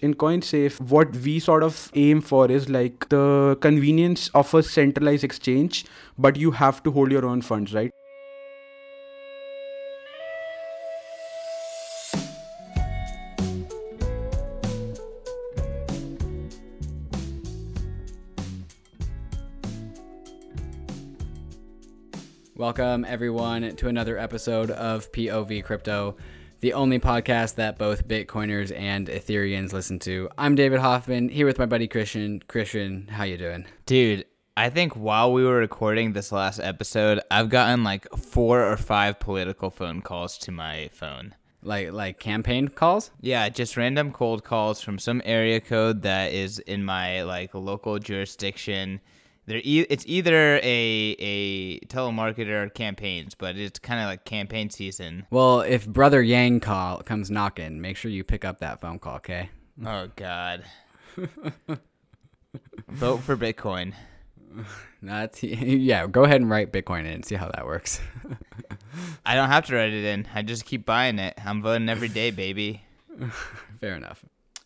In CoinSafe, what we sort of aim for is like the convenience of a centralized exchange, but you have to hold your own funds, right? Welcome, everyone, to another episode of POV Crypto, the only podcast that both Bitcoiners and Ethereans listen to. I'm David Hoffman, here with my buddy Christian. Christian, how you doing? Dude, I think while we were recording this last episode, I've gotten like four or five political phone calls to my phone. Like like campaign calls? Yeah, just random cold calls from some area code that is in my like local jurisdiction. They're e- it's either a a telemarketer campaigns, but it's kind of like campaign season. Well, if Brother Yang call comes knocking, make sure you pick up that phone call, okay? Oh God. Vote for Bitcoin. That's yeah. Go ahead and write Bitcoin in and see how that works. I don't have to write it in. I just keep buying it. I'm voting every day, baby. Fair enough.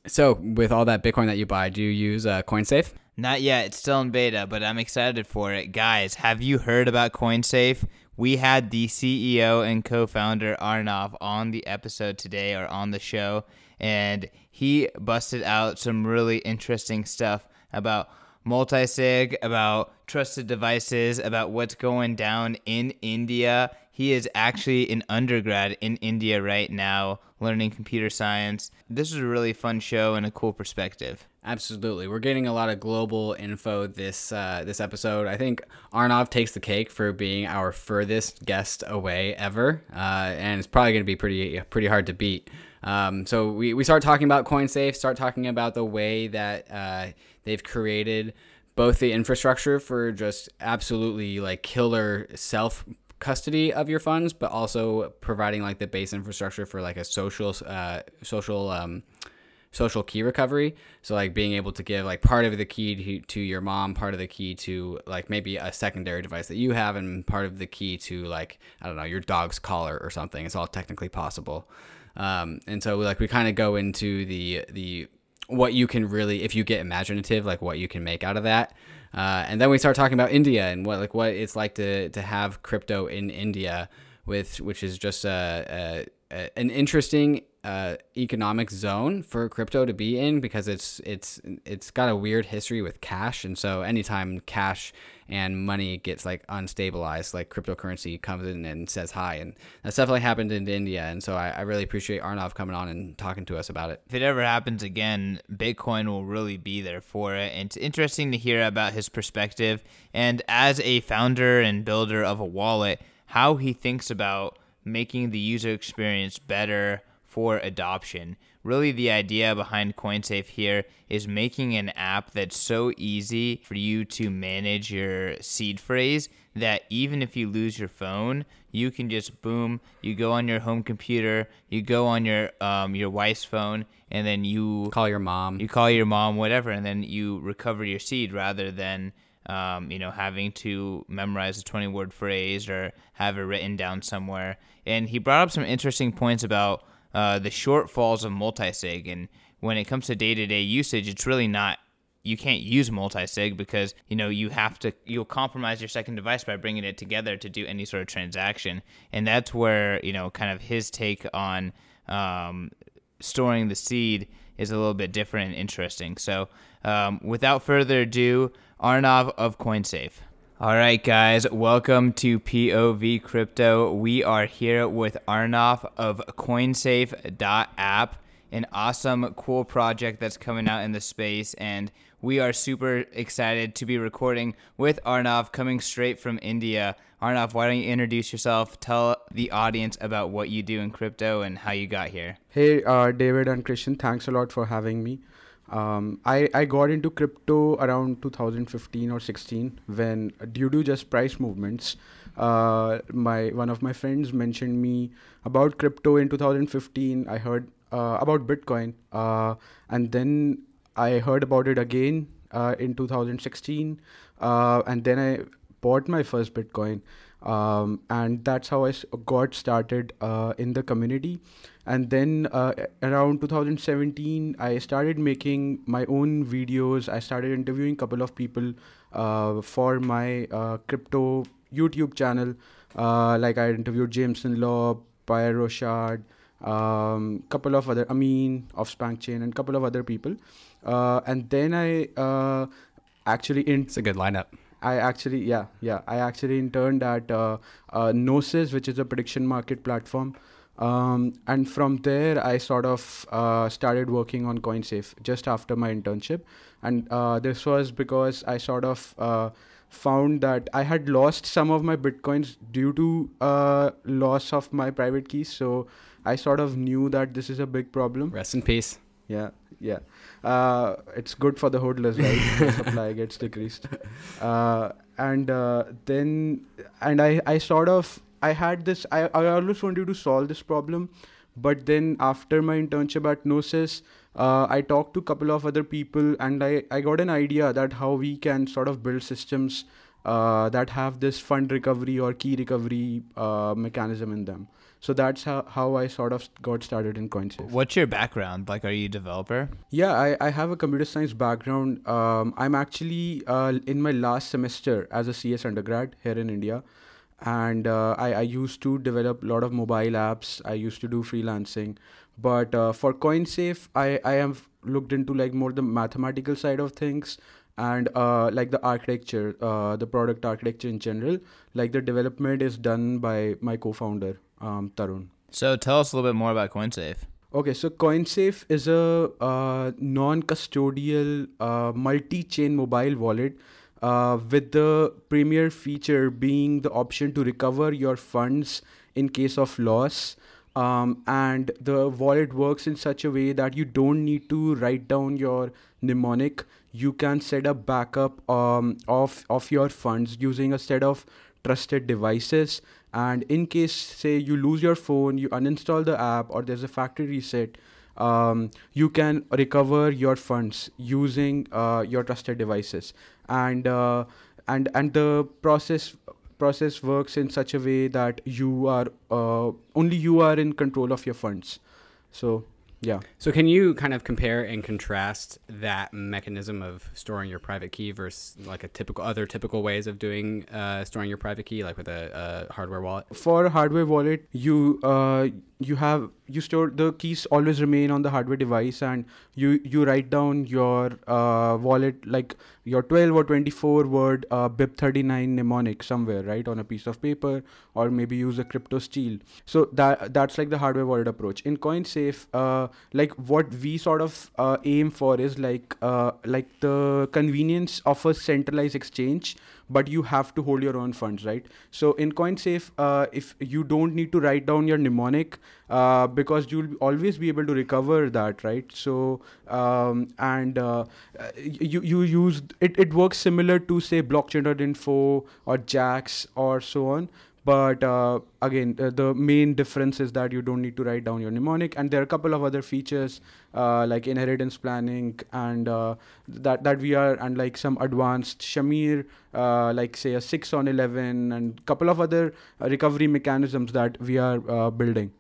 So, with all that Bitcoin that you buy, do you use uh, CoinSafe? Not yet. It's still in beta, but I'm excited for it. Guys, have you heard about CoinSafe? We had the CEO and co founder Arnav on the episode today or on the show, and he busted out some really interesting stuff about multi-sig, about trusted devices, about what's going down in India. He is actually an undergrad in India right now, learning computer science. This is a really fun show and a cool perspective. Absolutely, we're getting a lot of global info this uh, this episode. I think Arnav takes the cake for being our furthest guest away ever, uh, and it's probably going to be pretty pretty hard to beat. Um, so we, we start talking about CoinSafe, start talking about the way that uh, they've created both the infrastructure for just absolutely like killer self custody of your funds, but also providing like the base infrastructure for like a social uh, social um, social key recovery. So like being able to give like part of the key to, to your mom, part of the key to like maybe a secondary device that you have, and part of the key to like I don't know your dog's collar or something. It's all technically possible. Um, and so like we kind of go into the the what you can really if you get imaginative like what you can make out of that. Uh, and then we start talking about India and what like what it's like to to have crypto in India with which is just a, a, a an interesting uh, economic zone for crypto to be in because it's it's it's got a weird history with cash, and so anytime cash and money gets like unstabilized, like cryptocurrency comes in and says hi, and that's definitely happened in India, and so I, I really appreciate Arnav coming on and talking to us about it. If it ever happens again, Bitcoin will really be there for it, and it's interesting to hear about his perspective. And as a founder and builder of a wallet, how he thinks about making the user experience better for adoption. Really, the idea behind CoinSafe here is making an app that's so easy for you to manage your seed phrase that even if you lose your phone, you can just boom, you go on your home computer, you go on your um, your wife's phone, and then you call your mom, you call your mom, whatever, and then you recover your seed rather than um, you know, having to memorize a 20 word phrase or have it written down somewhere. And he brought up some interesting points about uh, the shortfalls of multisig. And when it comes to day to day usage, it's really not. You can't use multisig because you know you have to you'll compromise your second device by bringing it together to do any sort of transaction, and that's where you know kind of his take on um, storing the seed is a little bit different and interesting. So, um, without further ado, Arnav of CoinSafe. All right, guys, welcome to POV Crypto. We are here with Arnav of CoinSafe.app, an awesome, cool project that's coming out in the space. And we are super excited to be recording with Arnav coming straight from India. Arnav, why don't you introduce yourself? Tell the audience about what you do in crypto and how you got here. Hey, uh, David and Christian, thanks a lot for having me. Um, I, I got into crypto around 2015 or 16 when due to just price movements, uh, my one of my friends mentioned me about crypto in 2015. I heard uh, about Bitcoin, uh, and then I heard about it again uh, in 2016, uh, and then I bought my first Bitcoin. Um, and that's how I got started uh, in the community. And then uh, around 2017, I started making my own videos. I started interviewing a couple of people uh, for my uh, crypto YouTube channel. Uh, like I interviewed Jameson Lopp, Pierre Rochard, um, couple of other Amin of Spank Chain, and couple of other people. Uh, and then I actually in It's a good lineup. I actually, yeah, yeah. I actually interned at uh, uh, Gnosis, which is a prediction market platform. Um, and from there, I sort of uh, started working on CoinSafe just after my internship. And uh, this was because I sort of uh, found that I had lost some of my bitcoins due to uh, loss of my private keys. So I sort of knew that this is a big problem. Rest in peace. Yeah, yeah. Uh, it's good for the hodlers, right? the supply gets decreased. Uh, and uh, then, and I, I sort of, I had this, I, I always wanted to solve this problem. But then after my internship at Gnosis, uh, I talked to a couple of other people and I, I got an idea that how we can sort of build systems uh, that have this fund recovery or key recovery uh, mechanism in them. So that's how, how I sort of got started in CoinSafe. What's your background? Like, are you a developer? Yeah, I, I have a computer science background. Um, I'm actually uh, in my last semester as a CS undergrad here in India. And uh, I, I used to develop a lot of mobile apps. I used to do freelancing. But uh, for CoinSafe, I, I have looked into like more the mathematical side of things and uh, like the architecture, uh, the product architecture in general. Like the development is done by my co-founder, um, Tarun. So tell us a little bit more about CoinSafe. Okay, so CoinSafe is a uh, non-custodial uh, multi-chain mobile wallet uh, with the premier feature being the option to recover your funds in case of loss. Um, and the wallet works in such a way that you don't need to write down your mnemonic. You can set up backup um, of of your funds using a set of trusted devices and in case say you lose your phone you uninstall the app or there's a factory reset um, you can recover your funds using uh, your trusted devices. And uh, and and the process process works in such a way that you are uh, only you are in control of your funds. So yeah. So can you kind of compare and contrast that mechanism of storing your private key versus like a typical other typical ways of doing uh, storing your private key, like with a, a hardware wallet? for a hardware wallet you uh, you have you store the keys always remain on the hardware device and you you write down your uh, wallet like your 12 or 24 word uh, BIP39 mnemonic somewhere right on a piece of paper or maybe use a crypto steel. So that that's like the hardware wallet approach. In coinsafe uh, like what we sort of uh, aim for is like uh, like the convenience of a centralized exchange but you have to hold your own funds right? So in coinsafe uh, if you don't need to write down your mnemonic uh, because you'll always be able to recover that right? So um, and uh, you you use it it works similar to say blockchain.info or Jaxx or so on but uh, again uh, the main difference is that you don't need to write down your mnemonic. And there are a couple of other features uh, like inheritance planning and uh, that that we are and like some advanced shamir uh, like say a 6 on 11 and couple of other uh, recovery mechanisms that we are building.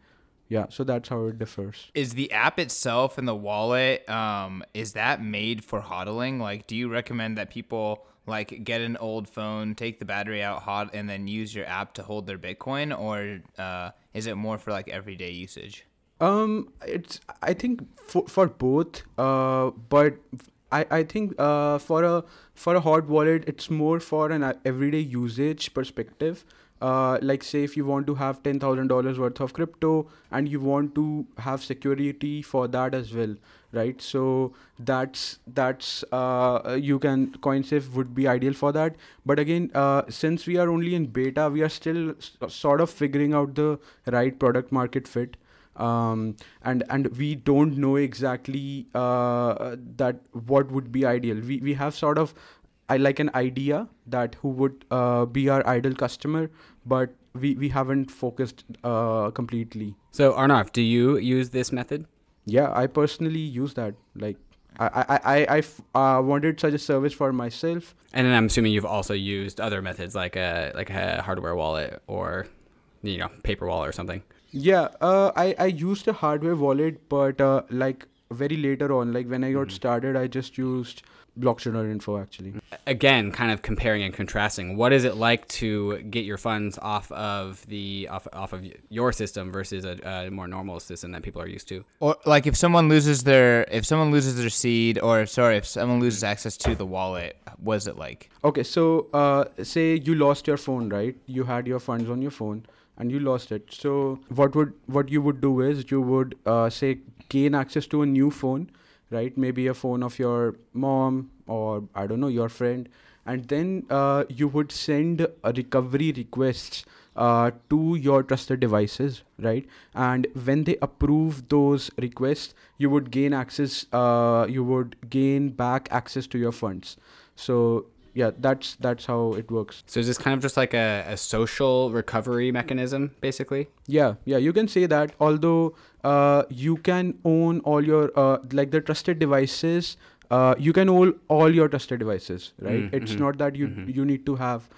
Yeah so that's how it differs. Is the app itself and the wallet um, is that made for hodling? Like, do you recommend that people like get an old phone, take the battery out hot, and then use your app to hold their Bitcoin, or uh, is it more for like everyday usage? Um, it's I think for for both. Uh, but I I think uh for a for a hot wallet, it's more for an uh, everyday usage perspective. Uh, like say if you want to have ten thousand dollars worth of crypto and you want to have security for that as well, right? So that's that's uh you can CoinSafe would be ideal for that. But again, uh, since we are only in beta, we are still s- sort of figuring out the right product market fit um, and and we don't know exactly uh, that what would be ideal. We we have sort of I like an idea that who would uh, be our ideal customer, but we we haven't focused uh, completely. So Arnav, do you use this method? Yeah, I personally use that like I I I, I uh, wanted such a service for myself. And then I'm assuming you've also used other methods like a like a hardware wallet or you know paper wallet or something. Yeah, uh, I I used a hardware wallet, but uh, like very later on, like when I got Mhm. started, I just used blockchain.info actually. Again, kind of comparing and contrasting. What is it like to get your funds off of the off, off of your system versus a, a more normal system that people are used to? Or like if someone loses their if someone loses their seed or sorry if someone loses access to the wallet, what is it like? Okay, so uh, say you lost your phone, right? You had your funds on your phone and you lost it. So what would what you would do is you would uh, say gain access to a new phone, right? Maybe a phone of your mom or I don't know your friend, and then uh, you would send a recovery requests uh, to your trusted devices, right? And when they approve those requests, you would gain access. Uh, you would gain back access to your funds. So yeah, that's that's how it works. So is this kind of just like a, a social recovery mechanism, basically? Yeah, yeah, you can say that. Although uh, you can own all your uh, like the trusted devices. Uh, you can own all your trusted devices, right? Mm, It's mhm, not that you mhm. you need to have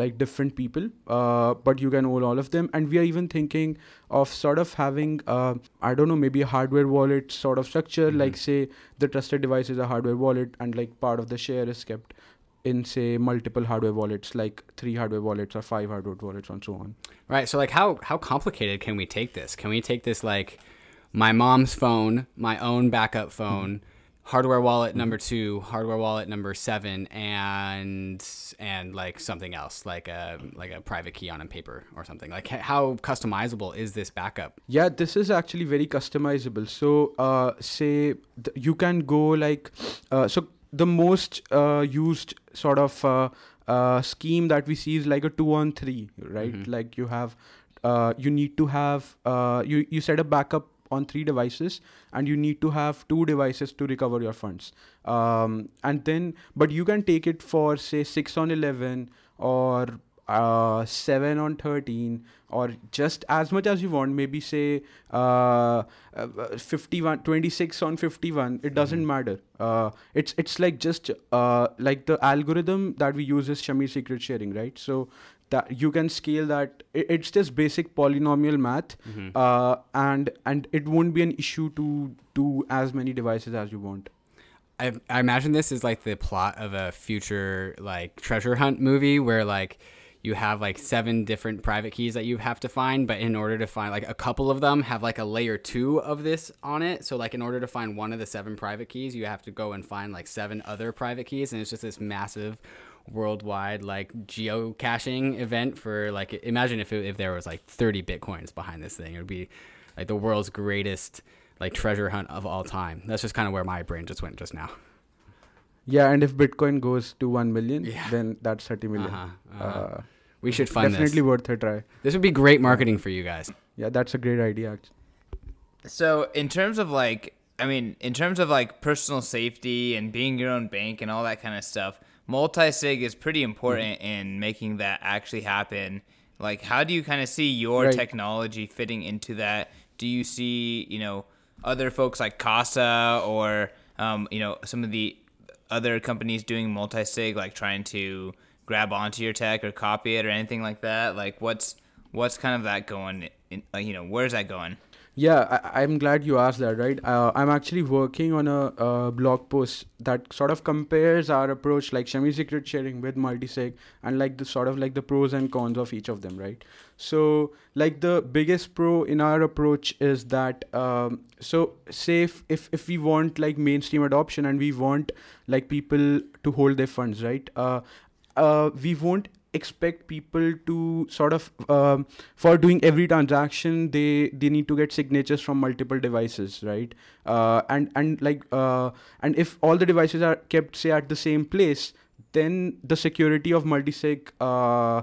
like different people, uh, but you can own all of them. And we are even thinking of sort of having uh, I don't know maybe a hardware wallet sort of structure. Mhm. Like say the trusted device is a hardware wallet, and like part of the share is kept in say multiple hardware wallets, like three hardware wallets or five hardware wallets, and so on. Right. So like how how complicated can we take this? Can we take this like my mom's phone, my own backup phone, hardware wallet number 2, hardware wallet number 7 and and like something else like a like a private key on a paper or something. Like how customizable is this backup? Yeah, this is actually very customizable. So, uh, say th- you can go like, uh, so the most uh, used sort of uh, uh, scheme that we see is like a two on three, right? Mhm. Like you have, uh, you need to have, uh, you you set a backup on three devices and you need to have two devices to recover your funds um, and then but you can take it for say 6 on 11 or uh, 7 on 13 or just as much as you want maybe say uh, uh, 51 26 on 51 it doesn't Mhm. matter uh, it's it's like just uh, like the algorithm that we use is Shamir secret sharing right so that you can scale that it's just basic polynomial math Mhm. uh, and and it won't be an issue to do as many devices as you want I, I imagine this is like the plot of a future like treasure hunt movie where like you have like seven different private keys that you have to find but in order to find like a couple of them have like a layer two of this on it. So like in order to find one of the seven private keys you have to go and find like seven other private keys and it's just this massive worldwide like geocaching event for like imagine if, it, if there was like 30 bitcoins behind this thing. It would be like the world's greatest like treasure hunt of all time. That's just kind of where my brain just went just now. Yeah and if bitcoin goes to 1 million Yeah. then that's 30 million. Uh-huh, uh-huh. uh, we should fund definitely this. worth a try This would be great marketing for you guys. yeah that's a great idea actually. So in terms of like, I mean, in terms of like personal safety and being your own bank and all that kind of stuff, multi-sig is pretty important in making that actually happen. Like, how do you kind of see your Right. technology fitting into that? Do you see, you know, other folks like Casa or, um, you know, some of the other companies doing multi-sig, like trying to grab onto your tech or copy it or anything like that? Like, what's what's kind of that going? In, you know, where's that going? Yeah, I, I'm glad you asked that, right? Uh, I'm actually working on a uh, blog post that sort of compares our approach, like Shamir secret sharing with multisig, and like the sort of like the pros and cons of each of them, right? So, like the biggest pro in our approach is that, um, so say if, if if we want like mainstream adoption and we want like people to hold their funds, right? Uh, uh, we won't expect people to sort of um, for doing every transaction they they need to get signatures from multiple devices right? Uh, and and like uh, and if all the devices are kept say at the same place then the security of multisig uh,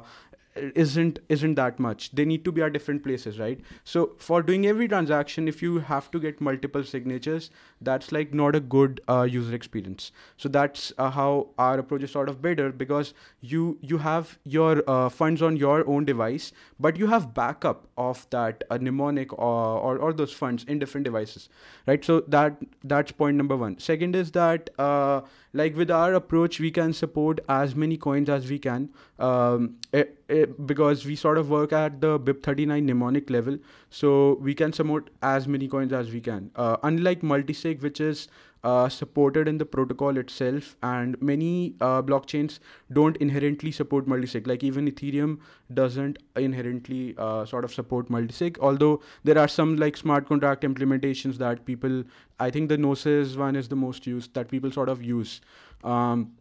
isn't isn't that much. They need to be at different places right? So for doing every transaction if you have to get multiple signatures that's like not a good uh, user experience. So that's uh, how our approach is sort of better because you you have your uh, funds on your own device but you have backup of that uh, mnemonic or, or, or those funds in different devices right? So that that's point number one. Second is that uh, like with our approach we can support as many coins as we can um, it, it, because we sort of work at the BIP39 mnemonic level. So we can support as many coins as we can. Uh, unlike multisig which is uh, supported in the protocol itself and many uh, blockchains don't inherently support multisig. Like even ethereum doesn't inherently uh, sort of support multisig although there are some like smart contract implementations that people i think the gnosis one is the most used that people sort of use. Um,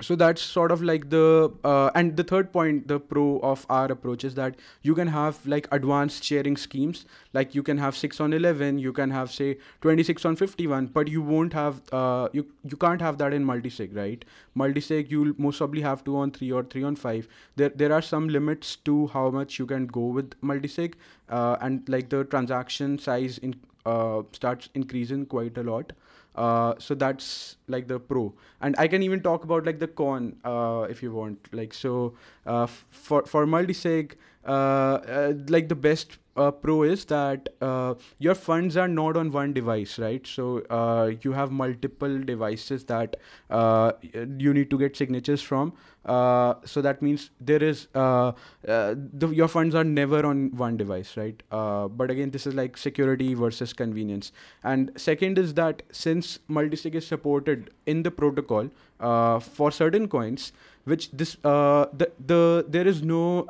so that's sort of like the uh, and the third point the pro of our approach is that you can have like advanced sharing schemes. Like you can have 6 on 11 you can have say 26 on 51 but you won't have uh, you you can't have that in multisig right? Multisig you'll most probably have 2 on 3 or 3 on 5 there there are some limits to how much you can go with multisig uh, and like the transaction size in uh, starts increasing quite a lot uh, so that's like the pro. And i can even talk about like the con uh, if you want. Like so uh, f- for for multisig uh, uh, like the best uh, pro is that uh, your funds are not on one device, right? So uh, you have multiple devices that uh, you need to get signatures from. Uh, so that means there is uh, uh, the, your funds are never on one device, right? Uh, but again, this is like security versus convenience. And second is that since multisig is supported in the protocol uh, for certain coins, which this uh, the the there is no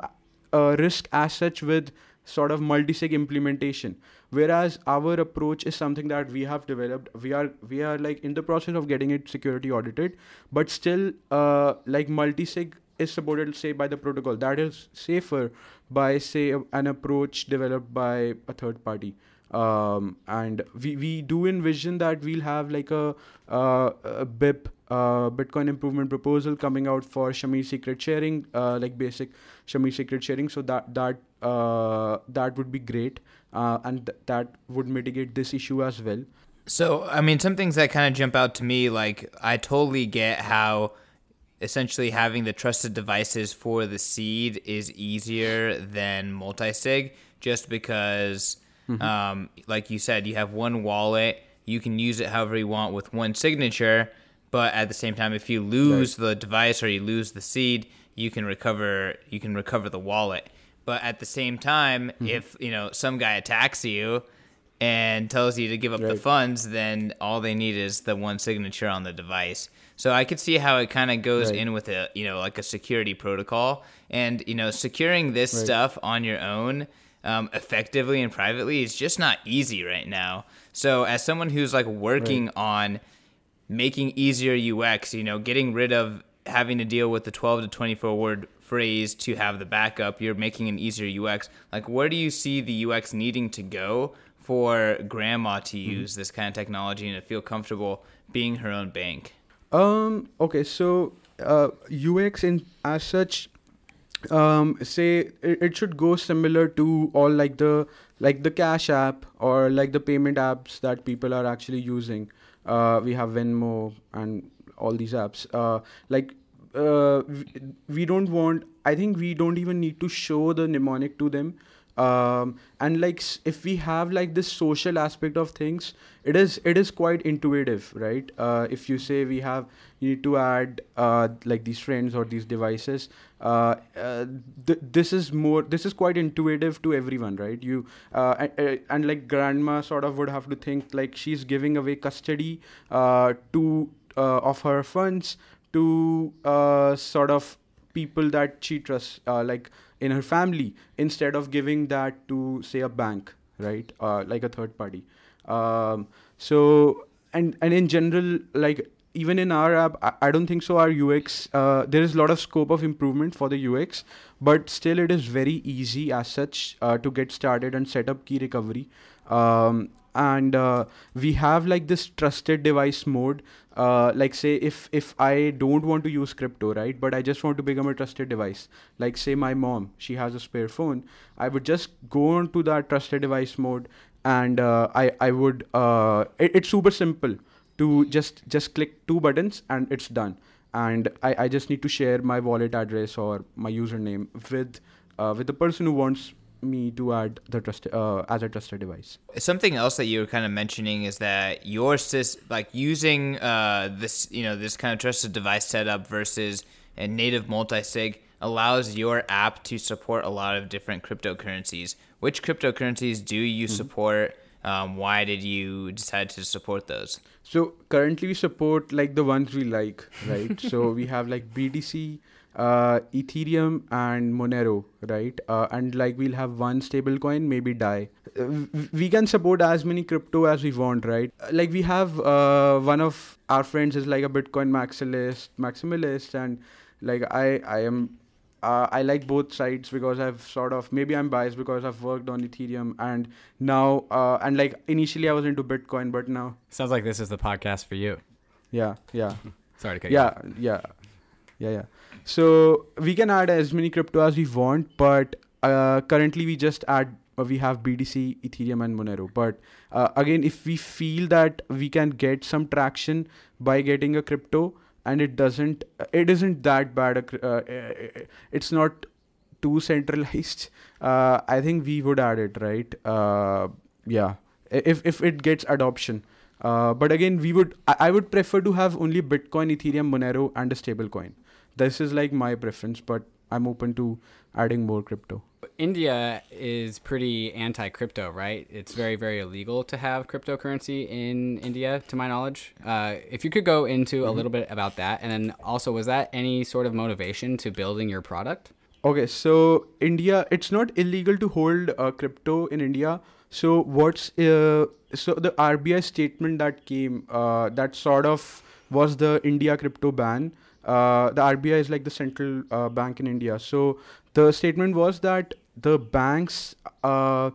uh, risk as such with sort of multisig implementation. Whereas our approach is something that we have developed. We are we are like in the process of getting it security audited but still uh, like multisig is supported say by the protocol. That is safer by say an approach developed by a third party. Um, and we, we do envision that we'll have like a, uh, a BIP uh, Bitcoin improvement proposal coming out for Shamir secret sharing, uh, like basic Shamir secret sharing. So that that uh, that would be great, uh, and th- that would mitigate this issue as well. So, I mean, some things that kind of jump out to me, like I totally get how essentially having the trusted devices for the seed is easier than multi-sig, just because, um, like you said, you have one wallet, you can use it however you want with one signature, but at the same time, if you lose the device or you lose the seed, you can recover you can recover the wallet. But at the same time, if you know some guy attacks you and tells you to give up the funds, then all they need is the one signature on the device. So I could see how it kind of goes Right. in with a you know like a security protocol, and you know securing this Right. stuff on your own um, effectively and privately is just not easy right now. So as someone who's like working on making easier UX, you know, getting rid of having to deal with the 12 to 24 word phrase to have the backup, you're making an easier UX. Like, where do you see the UX needing to go for grandma to use this kind of technology and to feel comfortable being her own bank? Um. Okay. So, uh, UX in as such, um, say it, it should go similar to all like the like the Cash app or like the payment apps that people are actually using. Uh, we have Venmo and all these apps. Uh, like uh, we, don't want. I think we don't even need to show the mnemonic to them um, and like if we have like this social aspect of things it is it is quite intuitive right uh, if you say we have you need to add uh, like these friends or these devices uh, uh, th- this is more this is quite intuitive to everyone right you uh, and, uh, and like grandma sort of would have to think like she's giving away custody to uh, of her funds to uh, sort of people that she trusts uh, like in her family instead of giving that to say a bank right? Uh, like a third party. Um, so and and in general like even in our app i, I don't think so our ux uh, there is a lot of scope of improvement for the ux but still it is very easy as such uh, to get started and set up key recovery. Um, and uh, we have like this trusted device mode. Uh, like say if if i don't want to use crypto right but i just want to become a trusted device like say my mom she has a spare phone i would just go on to that trusted device mode and uh, i i would uh, it, it's super simple to just just click two buttons and it's done. And I, I just need to share my wallet address or my username with uh, with the person who wants me to add the trust uh, as a trusted device. Something else that you were kind of mentioning is that your sys like using uh, this you know this kind of trusted device setup versus a native multi-sig allows your app to support a lot of different cryptocurrencies. Which cryptocurrencies do you mm-hmm. support? Um, why did you decide to support those? So currently we support like the ones we like, right? so we have like BTC, uh, Ethereum and Monero, right? Uh, and like we'll have one stable coin, maybe DAI. Uh, we can support as many crypto as we want, right? Like we have uh, one of our friends is like a Bitcoin maximalist, maximalist, and like I, I am. Uh, I like both sides because I've sort of maybe I'm biased because I've worked on Ethereum and now uh, and like initially I was into Bitcoin, but now sounds like this is the podcast for you. Yeah, yeah. Sorry to cut yeah, you. Yeah, yeah, yeah, yeah. So we can add as many crypto as we want, but uh, currently we just add uh, we have BTC, Ethereum, and Monero. But uh, again, if we feel that we can get some traction by getting a crypto, and it doesn't, it isn't that bad. Uh, uh, it's not too centralized. Uh, I think we would add it, right? yeah, if if it gets adoption. but again, we would I, I would prefer to have only Bitcoin, Ethereum, Monero, and a stable coin this is like my preference, but I'm open to adding more crypto. India is pretty anti crypto, right? It's very, very illegal to have cryptocurrency in India, to my knowledge. Uh, if you could go into mm-hmm. a little bit about that, and then also, was that any sort of motivation to building your product? Okay, so India, it's not illegal to hold uh, crypto in India. So what's uh, so the RBI statement that came uh, that sort of was the India crypto ban uh, the RBI is like the central uh, bank in India. So the statement was that the banks uh,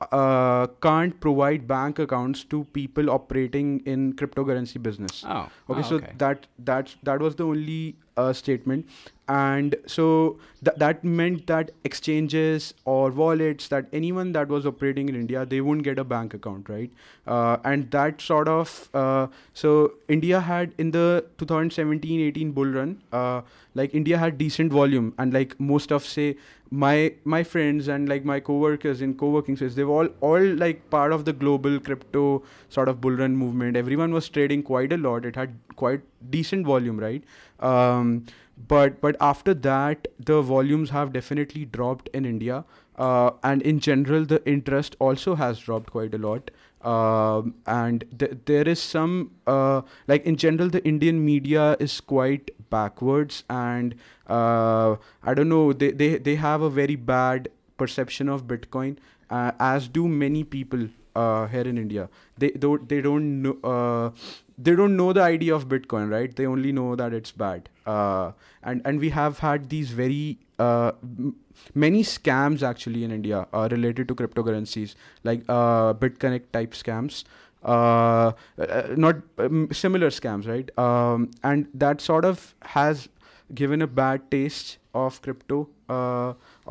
uh, can't provide bank accounts to people operating in cryptocurrency business. Oh, okay. Oh, so okay. that that that was the only uh, statement, and so th- that meant that exchanges or wallets that anyone that was operating in India they wouldn't get a bank account, right? Uh, and that sort of uh, so India had in the 2017-18 bull run, uh, like India had decent volume, and like most of say my my friends and like my co-workers in co-working space they've all all like part of the global crypto sort of bull run movement. Everyone was trading quite a lot. It had quite decent volume right? Um, but but after that the volumes have definitely dropped in india. Uh, and in general the interest also has dropped quite a lot. Um, and th- there is some uh, like in general the indian media is quite backwards and uh, i don't know they, they they have a very bad perception of bitcoin uh, as do many people uh, here in india. They don't they don't know uh, they don't know the idea of bitcoin right? They only know that it's bad. Uh, and and we have had these very uh, many scams actually in india related to cryptocurrencies like bitconnect type scams not um, similar scams right? Um, and that sort of has given a bad taste of crypto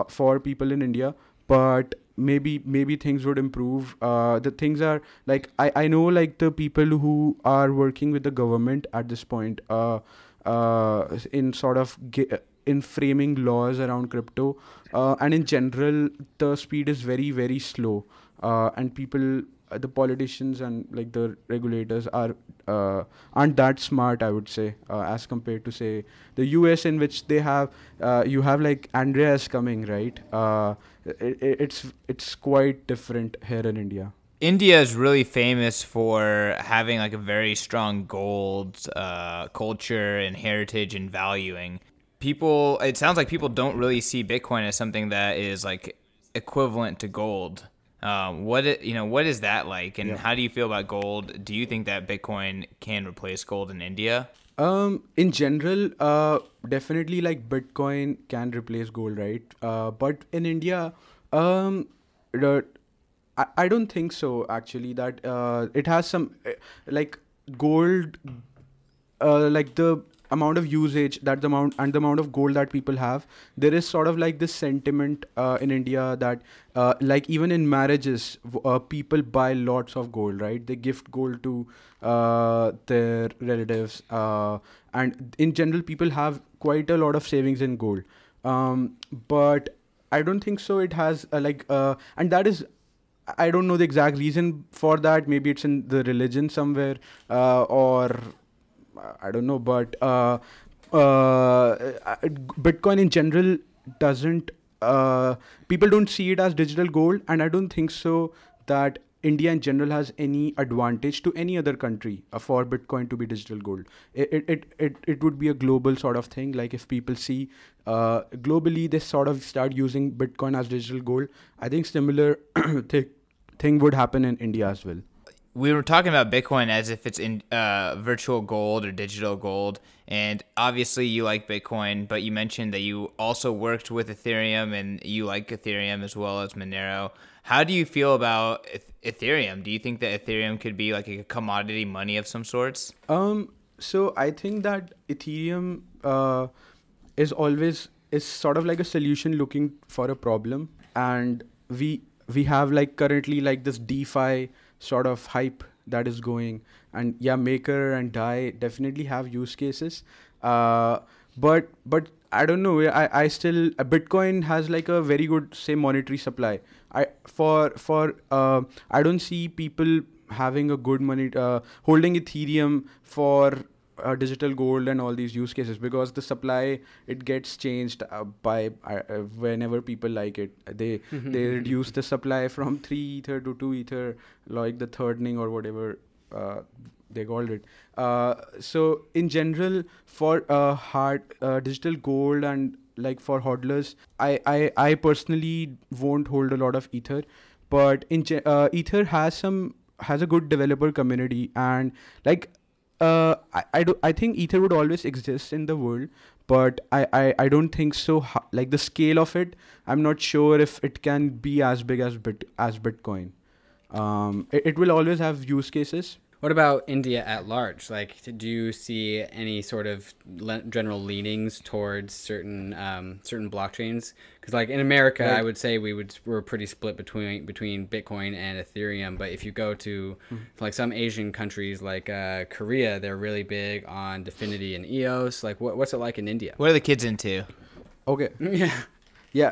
for people in india. But maybe maybe things would improve. Uh, the things are like I, I know like the people who are working with the government at this point uh, uh, in sort of ge- in framing laws around crypto uh, and in general the speed is very very slow. Uh, and people uh, the politicians and like the regulators are uh, aren't that smart i would say uh, as compared to say the us in which they have uh, you have like andreas coming right uh, it, it's it's quite different here in india India is really famous for having like a very strong gold uh, culture and heritage and valuing. People, it sounds like people don't really see Bitcoin as something that is like equivalent to gold. Um, what it, you know, what is that like, and yeah. how do you feel about gold? Do you think that Bitcoin can replace gold in India? Um, in general, uh, definitely like Bitcoin can replace gold, right? Uh, but in India, um, the I, I don't think so actually that uh, it has some uh, like gold uh, like the amount of usage that the amount and the amount of gold that people have there is sort of like this sentiment uh, in india that uh, like even in marriages uh, people buy lots of gold right they gift gold to uh, their relatives uh, and in general people have quite a lot of savings in gold um, but i don't think so it has uh, like and that is I don't know the exact reason for that. Maybe it's in the religion somewhere, or I don't know. But uh, uh, Bitcoin in general doesn't. Uh, people don't see it as digital gold, and I don't think so that India in general has any advantage to any other country uh, for Bitcoin to be digital gold. It, it, it, it, it would be a global sort of thing. Like if people see uh, globally, they sort of start using Bitcoin as digital gold. I think similar thing thing would happen in India as well. We were talking about Bitcoin as if it's in uh, virtual gold or digital gold, and obviously you like Bitcoin, but you mentioned that you also worked with Ethereum and you like Ethereum as well as Monero. How do you feel about Ethereum? Do you think that Ethereum could be like a commodity money of some sorts? Um, so I think that Ethereum uh, is always is sort of like a solution looking for a problem, and we we have like currently like this DeFi sort of hype that is going, and yeah, Maker and Dai definitely have use cases, uh, but but I don't know. I I still uh, Bitcoin has like a very good say monetary supply. I for for uh, I don't see people having a good money uh, holding Ethereum for uh, digital gold and all these use cases because the supply it gets changed uh, by uh, whenever people like it. They they reduce the supply from 3 ether to 2 ether like the thirdning or whatever uh, they called it. Uh, so in general for uh, hard uh, digital gold and like for hodlers I, I i personally won't hold a lot of ether but in ge- uh, ether has some has a good developer community and like uh, I, I, do, I think ether would always exist in the world but I, I, I don't think so like the scale of it i'm not sure if it can be as big as bit as bitcoin. Um, it, it will always have use cases What about India at large? Like, do you see any sort of le- general leanings towards certain um, certain blockchains? Because, like in America, I would say we would we're pretty split between between Bitcoin and Ethereum. But if you go to like some Asian countries like uh, Korea, they're really big on DFINITY and EOS. Like, what, what's it like in India? What are the kids into? okay yeah. Yeah,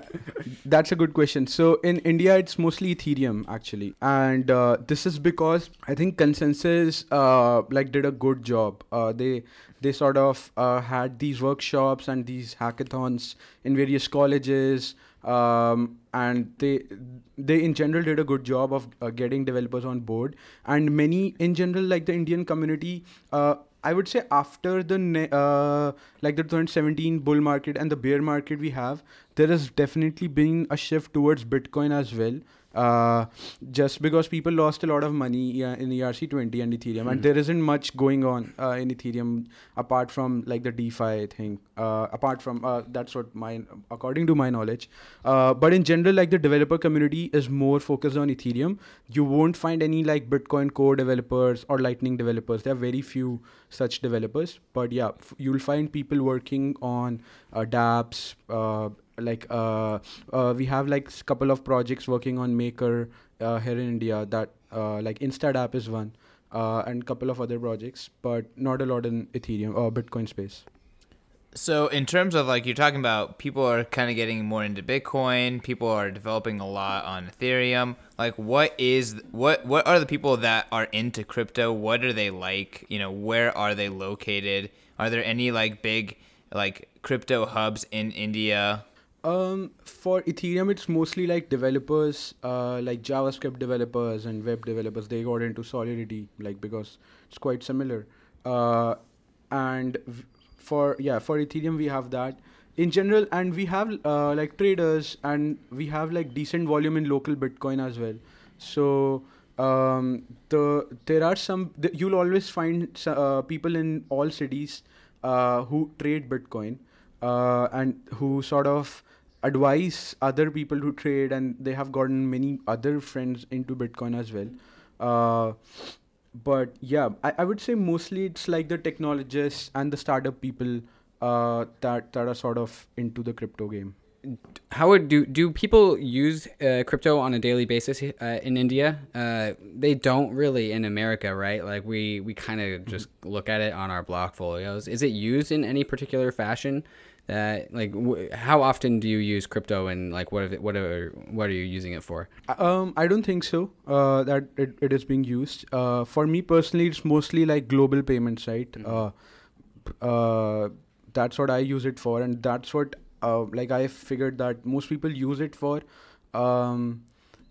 that's a good question. So in India, it's mostly Ethereum actually, and uh, this is because I think ConsenSys uh, like did a good job. Uh, they they sort of uh, had these workshops and these hackathons in various colleges, um, and they they in general did a good job of uh, getting developers on board. And many in general, like the Indian community. Uh, I would say after the uh, like the 2017 bull market and the bear market we have, there has definitely been a shift towards Bitcoin as well. Uh, just because people lost a lot of money in ERC20 and Ethereum, and there isn't much going on uh, in Ethereum apart from like the DeFi thing. Uh, apart from uh, that's what my according to my knowledge. Uh, but in general, like the developer community is more focused on Ethereum. You won't find any like Bitcoin Core developers or Lightning developers. There are very few such developers. But yeah, f- you'll find people working on uh, dApps. Uh, like uh, uh, we have like couple of projects working on Maker uh, here in India. That uh, like InstaDApp is one, uh, and couple of other projects, but not a lot in Ethereum or Bitcoin space. So, in terms of like you're talking about, people are kind of getting more into Bitcoin. People are developing a lot on Ethereum. Like, what is what what are the people that are into crypto? What are they like? You know, where are they located? Are there any like big like crypto hubs in India? Um, for Ethereum, it's mostly like developers, uh, like JavaScript developers and web developers. They got into Solidity, like because it's quite similar. Uh, and for yeah, for Ethereum, we have that in general, and we have uh, like traders, and we have like decent volume in local Bitcoin as well. So um, the there are some you'll always find uh, people in all cities uh, who trade Bitcoin uh, and who sort of advise other people to trade, and they have gotten many other friends into Bitcoin as well. Uh, but yeah, I, I would say mostly it's like the technologists and the startup people uh, that that are sort of into the crypto game. How do do people use uh, crypto on a daily basis uh, in India? Uh, they don't really in America, right? Like we we kind of just look at it on our Blockfolios. Is it used in any particular fashion? That like w- how often do you use crypto and like what are, what are what are you using it for? Um, I don't think so. Uh, that it, it is being used. Uh, for me personally, it's mostly like global payments, right? Uh, p- uh, that's what I use it for, and that's what uh, like I figured that most people use it for. Um,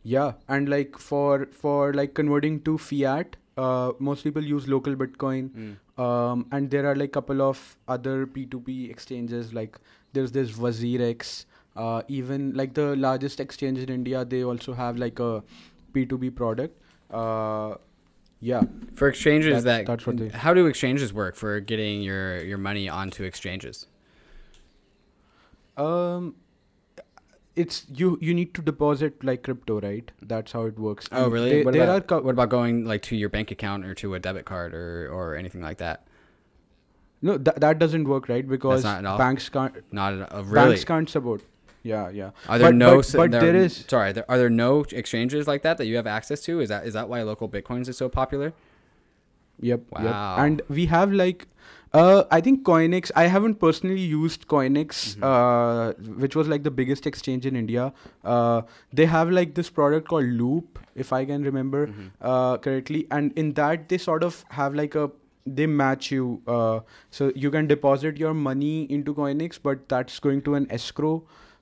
yeah, and like for for like converting to fiat, uh, most people use local Bitcoin. Um, and there are like couple of other P2P exchanges like there's this WazirX. Uh, even like the largest exchange in India, they also have like a P2P product. Uh, yeah, For exchanges That's- that that's what they- how do exchanges work for getting your your money onto exchanges? um, it's you you need to deposit like crypto, right? That's how it works. Oh, And really? There, what, about, are co- what about going like to your bank account or to a debit card or or anything like that? no that that doesn't work, right? Because banks can't Not uh, really. banks can't support. Yeah, yeah. Are there but, no? But, but there is. Sorry, there, are there no exchanges like that that you have access to? Is that is that why local bitcoins is so popular? Yep. Wow. Yep. And we have like, uh, I think Koinex. I haven't personally used Koinex, Mhm. uh, which was like the biggest exchange in India. Uh, they have like this product called Loop, if I can remember Mhm. uh, correctly, and in that they sort of have like a they match you, uh, so you can deposit your money into Koinex, but that's going to an escrow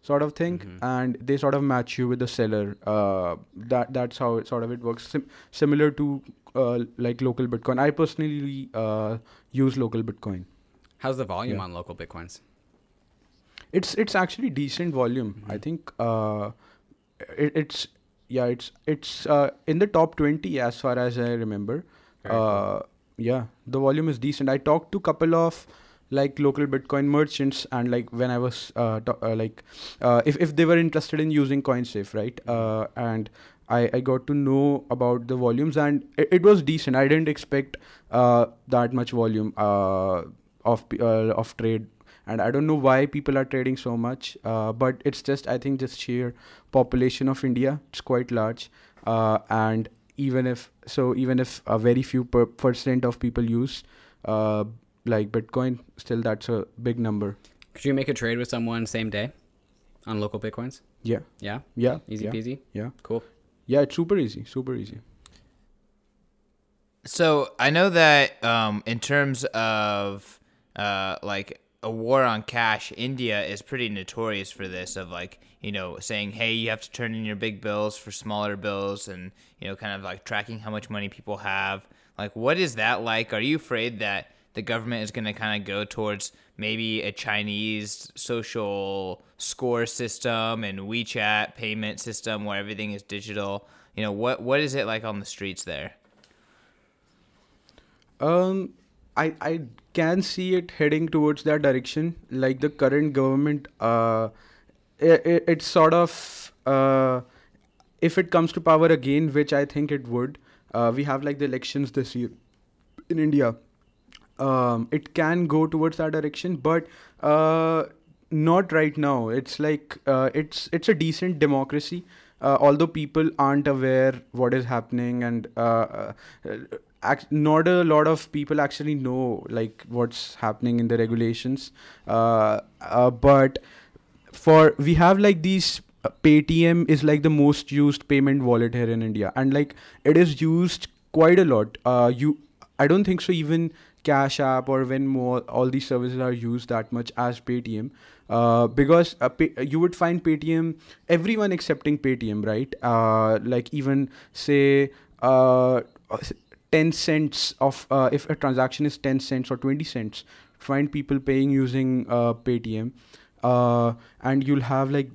sort of thing, Mhm. and they sort of match you with the seller. Uh, that that's how it sort of it works. Sim- similar to uh, like local Bitcoin. I personally uh, use local Bitcoin. How's the volume Yeah. on local bitcoins? It's it's actually decent volume. I Mhm. think uh, it, it's yeah it's it's uh, in the top twenty as far as I remember. Cool. Uh, yeah, the volume is decent. I talked to couple of like local Bitcoin merchants, and like when I was uh, uh like uh, if if they were interested in using CoinSafe, right? Uh, and I I got to know about the volumes, and it, it was decent. I didn't expect uh that much volume uh of of trade. And I don't know why people are trading so much, uh, but it's just I think just sheer population of India. It's quite large, uh, and even if so even if a very few per percent of people use uh, like bitcoin still that's a big number Could you make a trade with someone same day on local bitcoins? yeah Yeah, yeah easy yeah, peasy. yeah Cool. yeah it's super easy super easy So I know that um, in terms of uh, like a war on cash, India is pretty notorious for this. Of like you know saying, hey, you have to turn in your big bills for smaller bills, and you know kind of like tracking how much money people have. Like, what is that like? Are you afraid that the government is going to kind of go towards maybe a Chinese social score system and WeChat payment system where everything is digital? You know, what what is it like on the streets there? um i i can see it heading towards that direction like the current government uh it, it, it's sort of uh if it comes to power again which i think it would uh, we have like the elections this year in india um, it can go towards that direction, but uh, not right now. It's like uh, it's it's a decent democracy, uh, although people aren't aware what is happening, and uh, uh, not a lot of people actually know like what's happening in the regulations. Uh, uh, but for we have like these uh, Paytm is like the most used payment wallet here in India, and like it is used quite a lot. You, I don't think so. Even Cash App or Venmo, all these services are used that much as Paytm, uh, because uh, pay, you would find Paytm everyone accepting Paytm, right? Uh, like even say uh, 10 cents of uh, if a transaction is 10 cents or 20 cents find people paying using uh, paytm and you'll have like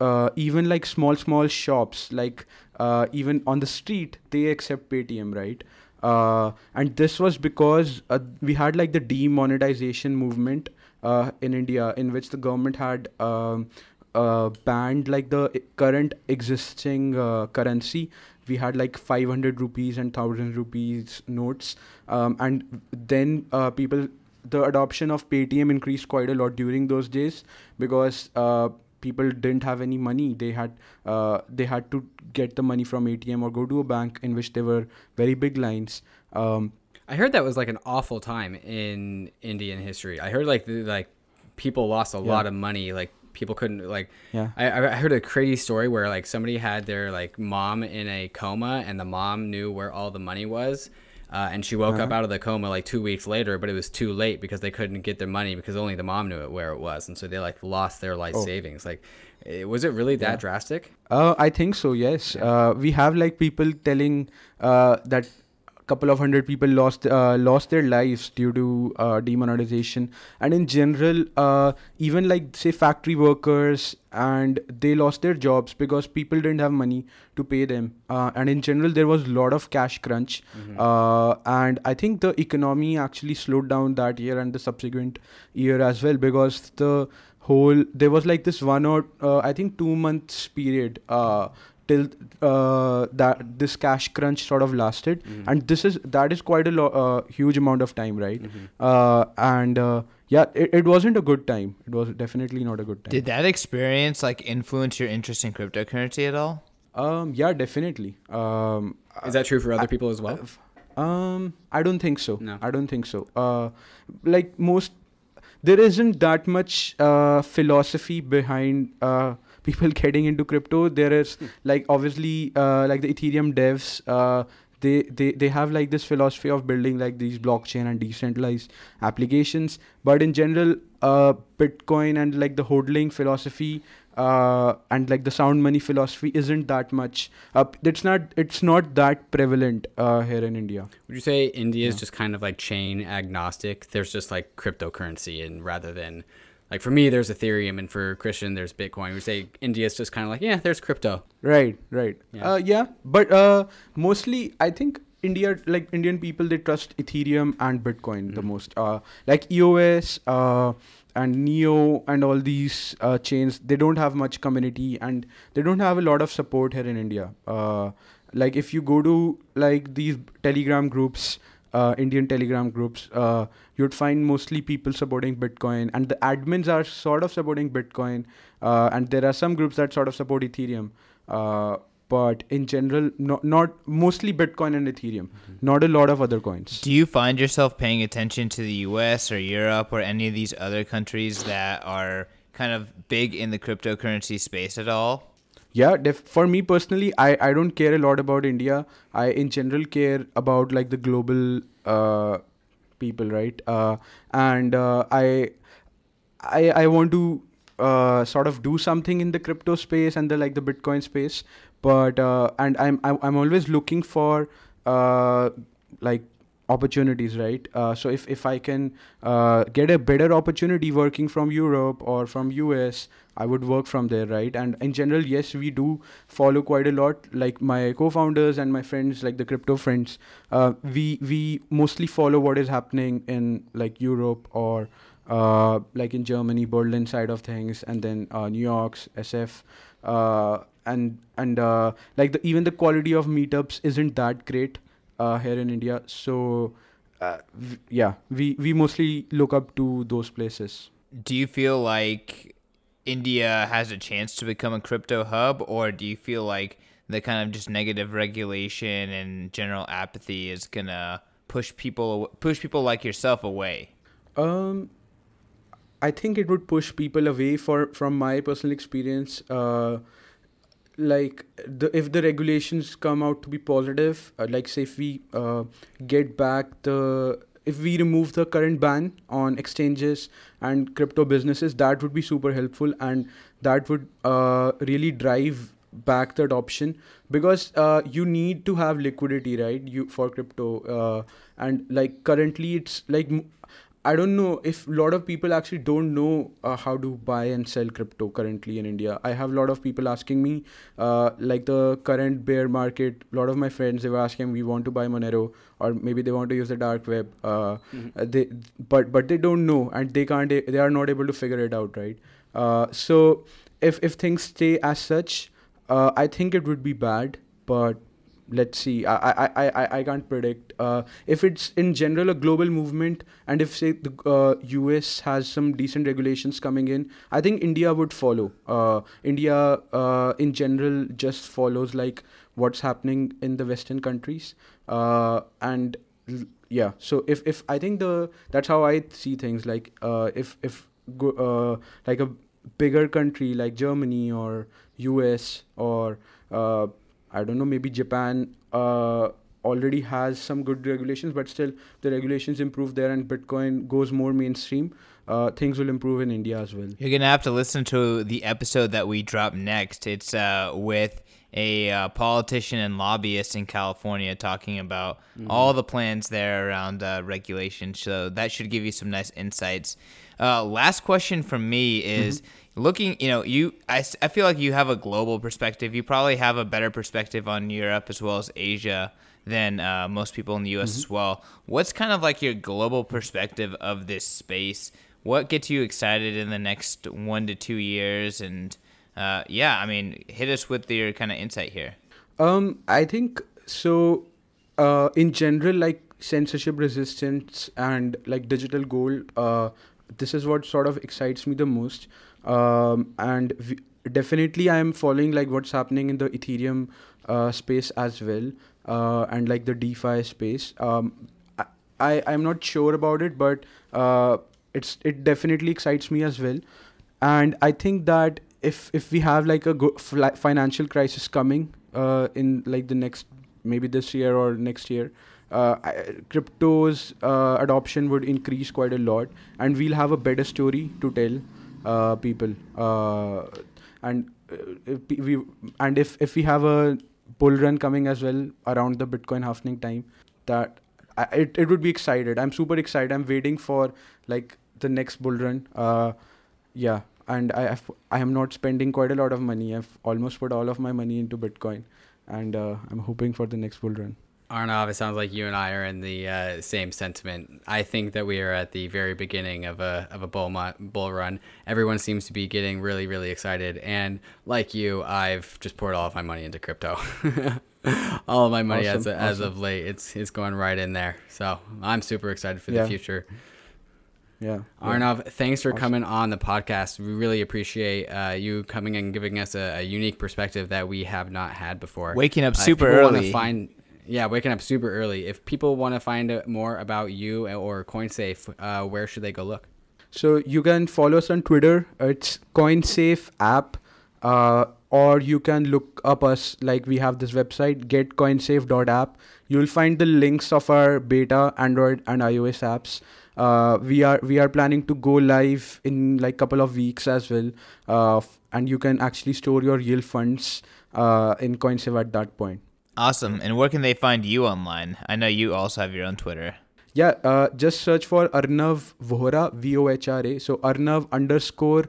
uh, even like small small shops like uh, even on the street they accept paytm right uh, and this was because uh, we had like the demonetization movement uh, in india in which the government had um, uh, banned like the current existing uh, currency. We had like 500 rupees and 1000 rupees notes, um, and then uh, people the adoption of Paytm increased quite a lot during those days because people didn't have any money. They had uh, they had to get the money from ATM or go to a bank in which there were very big lines. Um, I heard that was like an awful time in Indian history. I heard like the, like people lost a Yeah. lot of money. Like people couldn't like. yeah. I, I heard a crazy story where like somebody had their like mom in a coma and the mom knew where all the money was. Uh, and she woke up Uh-huh. out of the coma like two weeks later, but it was too late because they couldn't get their money because only the mom knew it where it was, and so they like lost their life Oh. savings. Like, eh, was it really that Yeah. drastic? Uh, I think so. Yes. Uh, we have like people telling uh, that couple of hundred people lost uh, lost their lives due to uh, demonetization, and in general, uh, even like say factory workers and they lost their jobs because people didn't have money to pay them. Uh, and in general, there was a lot of cash crunch. Mm-hmm. Uh, and I think the economy actually slowed down that year and the subsequent year as well because the whole there was like this one or uh, I think two months period uh, till uh, that this cash crunch sort of lasted, Mhm. and this is that is quite a lo- uh, huge amount of time, right? Mhm. Uh, and uh, yeah, it, it wasn't a good time. It was definitely not a good time. Did that experience like influence your interest in cryptocurrency at all? um, yeah, definitely. Um, Is that true for other I- people as well? Um, I don't think so. No. I don't think so. Uh, like most, there isn't that much uh, philosophy behind uh, people getting into crypto. There is like obviously uh, like the Ethereum devs. Uh, they, they they have like this philosophy of building like these blockchain and decentralized applications but in general uh bitcoin and like the hodling philosophy uh and like the sound money philosophy isn't that much uh, it's not it's not that prevalent uh here in india Would you say India is Yeah. just kind of like chain agnostic? There's just like cryptocurrency, and rather than like for me, there's Ethereum, and for Christian, there's Bitcoin. We say India is just kind of like yeah, there's crypto. right right Yeah. uh yeah but uh mostly i think india like indian people they trust ethereum and bitcoin the Mhm. most uh like eos uh and neo and all these uh, chains they don't have much community and they don't have a lot of support here in india uh like if you go to like these telegram groups uh, indian telegram groups uh, you'd find mostly people supporting bitcoin and the admins are sort of supporting bitcoin uh, and there are some groups that sort of support ethereum uh, but in general not, not mostly bitcoin and ethereum not a lot of other coins Do you find yourself paying attention to the US or Europe or any of these other countries that are kind of big in the cryptocurrency space at all? Yeah def- for me personally I, I don't care a lot about india. I in general care about like the global uh, people right? Uh, and uh, i i i want to uh, sort of do something in the crypto space and the like the bitcoin space. But uh, and i'm i'm, always looking for uh, like opportunities right? Uh, so if, if i can uh, get a better opportunity working from europe or from us i would work from there right? And in general yes we do follow quite a lot like my co-founders and my friends like the crypto friends. Uh, we we mostly follow what is happening in like europe or uh, like in germany berlin side of things and then uh, new york's sf uh, and and like the even the quality of meetups isn't that great uh, here in India. So uh, v- yeah, we we mostly look up to those places. Do you feel like India has a chance to become a crypto hub, or do you feel like the kind of just negative regulation and general apathy is gonna push people push people like yourself away? Um, I think it would push people away for from my personal experience. Uh, like the if the regulations come out to be positive, uh, like say if we uh, get back the if we remove the current ban on exchanges and crypto businesses, that would be super helpful and that would uh, really drive back the adoption because uh, you need to have liquidity right you for crypto uh, and like currently it's like I don't know if a lot of people actually don't know uh, how to buy and sell crypto currently in India. I have a lot of people asking me, uh, like the current bear market. A lot of my friends they were asking, we want to buy Monero, or maybe they want to use the dark web. Uh, uh, they, but but they don't know, and they can't. They are not able to figure it out, right? Uh, so if if things stay as such, uh, I think it would be bad. But let's see. I I I I, can't predict. Uh, if it's in general a global movement, and if say the uh, U.S. has some decent regulations coming in, I think India would follow. Uh, India uh, in general just follows like what's happening in the Western countries, uh, and yeah. So if if I think the that's how I see things. Like uh, if if go, like a bigger country like Germany or US or I don't know maybe Japan uh, already has some good regulations, but still the regulations improve there and Bitcoin goes more mainstream. Uh, things will improve in India as well. You're gonna have to listen to the episode that we drop next. It's uh, with a uh, politician and lobbyist in California talking about all the plans there around uh, regulation. So that should give you some nice insights. Uh, last question from me is looking. You know, you I, I feel like you have a global perspective. You probably have a better perspective on Europe as well as Asia than uh, most people in the U.S. as well. What's kind of like your global perspective of this space? What gets you excited in the next one to two years? And uh, yeah, I mean, hit us with your kind of insight here. Um, I think so. Uh, in general, like censorship resistance and like digital gold, uh, this is what sort of excites me the most. Um, and v- definitely, I am following like what's happening in the Ethereum uh, space as well, uh, and like the DeFi space. Um, I I'm not sure about it, but uh, it's it definitely excites me as well and i think that if if we have like a go- financial crisis coming uh, in like the next maybe this year or next year uh, crypto's uh, adoption would increase quite a lot and we'll have a better story to tell uh, people uh, and uh, if we and if if we have a bull run coming as well around the bitcoin halving time that I, it, it would be excited. I'm super excited. I'm waiting for like the next bull run. Uh, yeah and I have, I am not spending quite a lot of money. I've almost put all of my money into Bitcoin and uh, I'm hoping for the next bull run Arnav, it sounds like you and I are in the uh, same sentiment. I think that we are at the very beginning of a of a bull mo- bull run. Everyone seems to be getting really really excited, and like you, I've just poured all of my money into crypto. all of my money as Awesome, as of late, it's it's going right in there. So I'm super excited for the future. yeah, yeah. Arnav, thanks for Awesome. coming on the podcast. We really appreciate uh, you coming and giving us a, a unique perspective that we have not had before. Waking up Uh, if super people wanna early. Find, yeah, waking up super early. If people want to find out more about you or CoinSafe, uh, where should they go look? So you can follow us on Twitter. It's CoinSafe app, uh, or you can look up us. Like we have this website, getcoinsafe.app. You'll find the links of our beta Android and iOS apps. Uh, we are we are planning to go live in like couple of weeks as well, uh, and you can actually store your yield funds uh, in CoinSafe at that point. Awesome. And where can they find you online? I know you also have your own Twitter. Yeah, uh, just search for Arnav Vohra, V O H R A. So Arnav underscore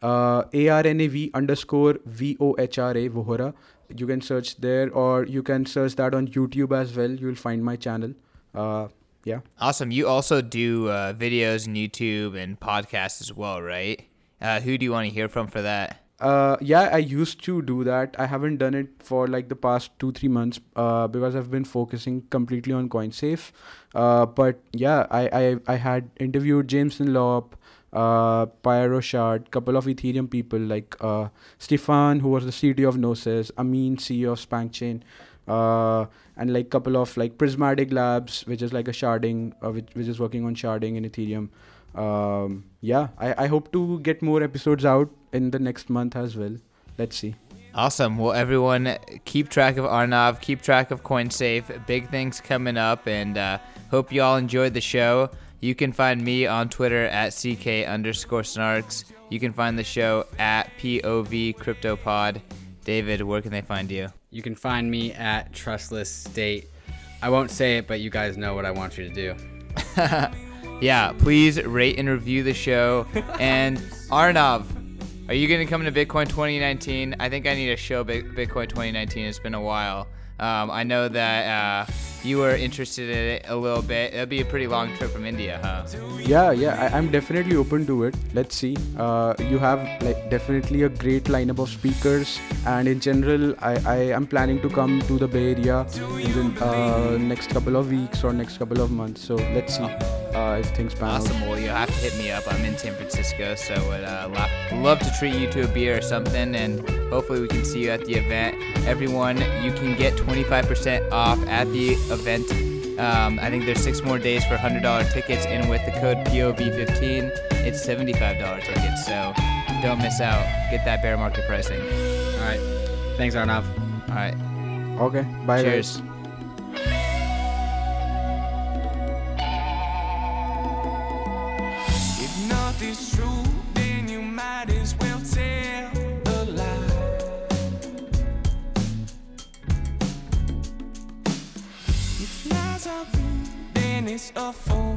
uh, A R N A V underscore V O H R A Vohra. You can search there, or you can search that on YouTube as well. You'll find my channel. Uh, yeah. Awesome. You also do uh, videos on YouTube and podcasts as well, right? Uh, who do you want to hear from for that? Uh, yeah, I used to do that. I haven't done it for like the past two, three months uh, because I've been focusing completely on CoinSafe. Uh, but yeah, I, I, I had interviewed Jameson Lopp, uh, Pierre Rochard, couple of Ethereum people like uh, Stefan, who was the CTO of Gnosis, Amin, CEO of SpankChain, uh, and like couple of like Prysmatic Labs, which is like a sharding, uh, which, which is working on sharding in Ethereum. Um, yeah, I, I hope to get more episodes out in the next month as well. Let's see. Awesome. Well, everyone, keep track of Arnav, keep track of CoinSafe. Big things coming up, and uh, hope you all enjoyed the show. You can find me on Twitter at CK underscore snarks. You can find the show at POV CryptoPod. David, where can they find you? You can find me at Trustless State. I won't say it, but you guys know what I want you to do. Yeah, please rate and review the show. and Arnav, are you going to come to Bitcoin 2019? I think I need to show Bitcoin 2019. It's been a while. Um, I know that uh, you were interested in it a little bit. It'll be a pretty long trip from India, huh? Yeah, yeah, I, I'm definitely open to it. Let's see. Uh, you have like definitely a great lineup of speakers, and in general, I, I am planning to come to the Bay Area in the uh, next couple of weeks or next couple of months. So let's see uh, if things pan Awesome. out. Well, you'll have to hit me up. I'm in San Francisco, so would uh, lo- love to treat you to a beer or something, and hopefully we can see you at the event. Everyone, you can get 25% off at the event. Um, I think there's six more days for $100 tickets, and with the code POV15, it's $75 tickets. So don't miss out. Get that bear market pricing. All right. Thanks, Arnav. All right. Okay, bye Cheers. guys. If nothing's true, If lies are